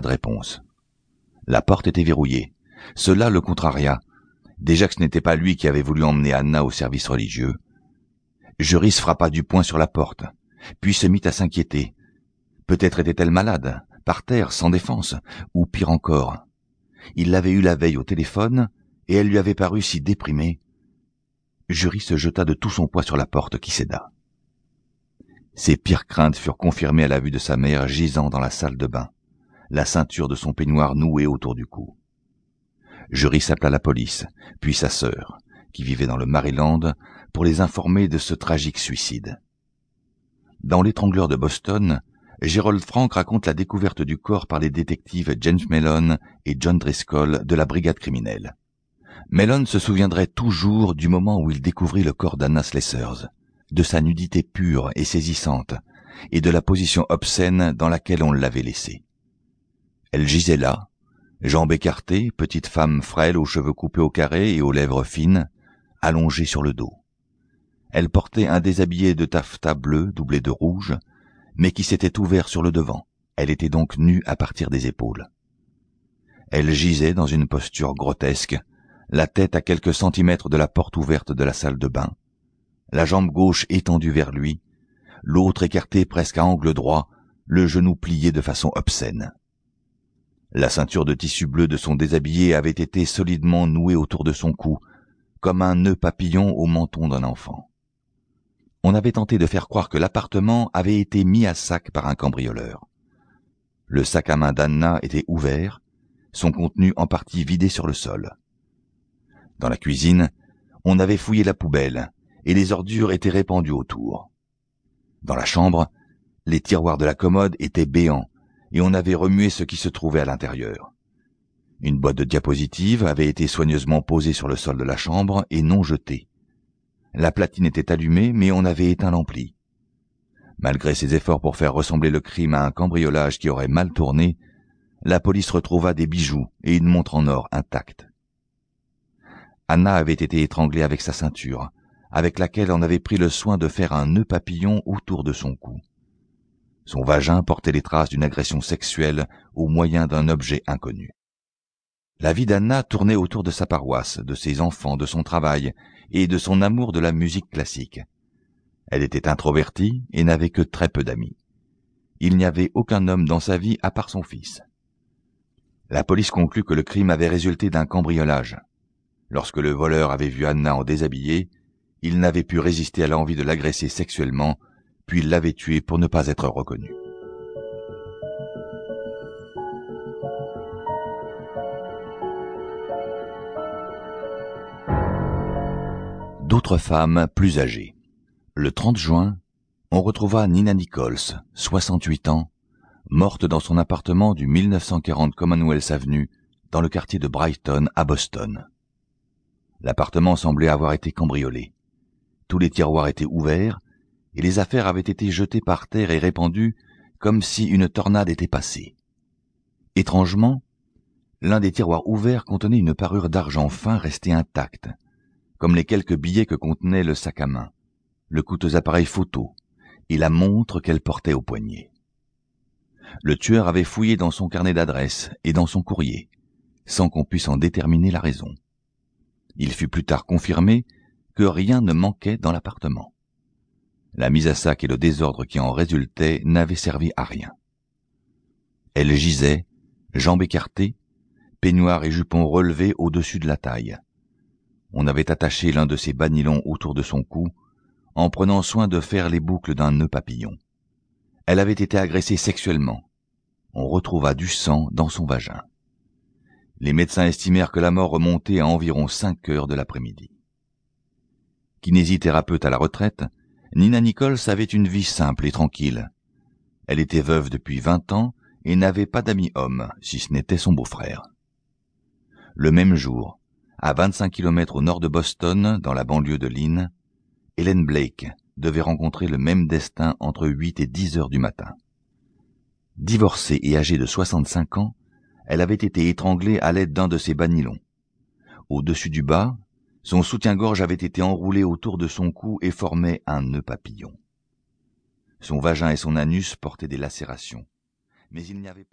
De réponse. La porte était verrouillée. Cela le contraria. Déjà que ce n'était pas lui qui avait voulu emmener Anna au service religieux. Juris frappa du poing sur la porte, puis se mit à s'inquiéter. Peut-être était-elle malade, par terre, sans défense, ou pire encore. Il l'avait eue la veille au téléphone, et elle lui avait paru si déprimée. Juris se jeta de tout son poids sur la porte qui céda. Ses pires craintes furent confirmées à la vue de sa mère gisant dans la salle de bain, la ceinture de son peignoir nouée autour du cou. Juris appela la police, puis sa sœur, qui vivait dans le Maryland, pour les informer de ce tragique suicide. Dans l'étrangleur de Boston, Gerald Frank raconte la découverte du corps par les détectives James Mellon et John Driscoll de la brigade criminelle. Mellon se souviendrait toujours du moment où il découvrit le corps d'Anna Slessers, de sa nudité pure et saisissante, et de la position obscène dans laquelle on l'avait laissée. Elle gisait là, jambes écartées, petite femme frêle aux cheveux coupés au carré et aux lèvres fines, allongée sur le dos. Elle portait un déshabillé de taffetas bleu doublé de rouge, mais qui s'était ouvert sur le devant. Elle était donc nue à partir des épaules. Elle gisait dans une posture grotesque, la tête à quelques centimètres de la porte ouverte de la salle de bain, la jambe gauche étendue vers lui, l'autre écartée presque à angle droit, le genou plié de façon obscène. La ceinture de tissu bleu de son déshabillé avait été solidement nouée autour de son cou, comme un nœud papillon au menton d'un enfant. On avait tenté de faire croire que l'appartement avait été mis à sac par un cambrioleur. Le sac à main d'Anna était ouvert, son contenu en partie vidé sur le sol. Dans la cuisine, on avait fouillé la poubelle, et les ordures étaient répandues autour. Dans la chambre, les tiroirs de la commode étaient béants, et on avait remué ce qui se trouvait à l'intérieur. Une boîte de diapositives avait été soigneusement posée sur le sol de la chambre et non jetée. La platine était allumée, mais on avait éteint l'ampli. Malgré ses efforts pour faire ressembler le crime à un cambriolage qui aurait mal tourné, la police retrouva des bijoux et une montre en or intacte. Anna avait été étranglée avec sa ceinture, avec laquelle on avait pris le soin de faire un nœud papillon autour de son cou. Son vagin portait les traces d'une agression sexuelle au moyen d'un objet inconnu. La vie d'Anna tournait autour de sa paroisse, de ses enfants, de son travail et de son amour de la musique classique. Elle était introvertie et n'avait que très peu d'amis. Il n'y avait aucun homme dans sa vie à part son fils. La police conclut que le crime avait résulté d'un cambriolage. Lorsque le voleur avait vu Anna en déshabillé, il n'avait pu résister à l'envie de l'agresser sexuellement, puis l'avait tué pour ne pas être reconnu. D'autres femmes plus âgées. Le 30 juin, on retrouva Nina Nichols, 68 ans, morte dans son appartement du 1940 Commonwealth Avenue, dans le quartier de Brighton, à Boston. L'appartement semblait avoir été cambriolé. Tous les tiroirs étaient ouverts, et les affaires avaient été jetées par terre et répandues comme si une tornade était passée. Étrangement, l'un des tiroirs ouverts contenait une parure d'argent fin restée intacte, comme les quelques billets que contenait le sac à main, le coûteux appareil photo et la montre qu'elle portait au poignet. Le tueur avait fouillé dans son carnet d'adresse et dans son courrier, sans qu'on puisse en déterminer la raison. Il fut plus tard confirmé que rien ne manquait dans l'appartement. La mise à sac et le désordre qui en résultait n'avaient servi à rien. Elle gisait, jambes écartées, peignoir et jupons relevés au-dessus de la taille. On avait attaché l'un de ses banilons autour de son cou, en prenant soin de faire les boucles d'un nœud papillon. Elle avait été agressée sexuellement. On retrouva du sang dans son vagin. Les médecins estimèrent que la mort remontait à environ cinq heures de l'après-midi kinésithérapeute à la retraite, Nina Nichols avait une vie simple et tranquille. Elle était veuve depuis vingt ans et n'avait pas d'amis homme, si ce n'était son beau-frère. Le même jour, à 25 kilomètres au nord de Boston, dans la banlieue de Lynn, Helen Blake devait rencontrer le même destin entre 8 et 10 heures du matin. Divorcée et âgée de 65 ans, elle avait été étranglée à l'aide d'un de ses banilons. Au-dessus du bas, son soutien-gorge avait été enroulé autour de son cou et formait un nœud papillon. Son vagin et son anus portaient des lacérations, mais il n'y avait pas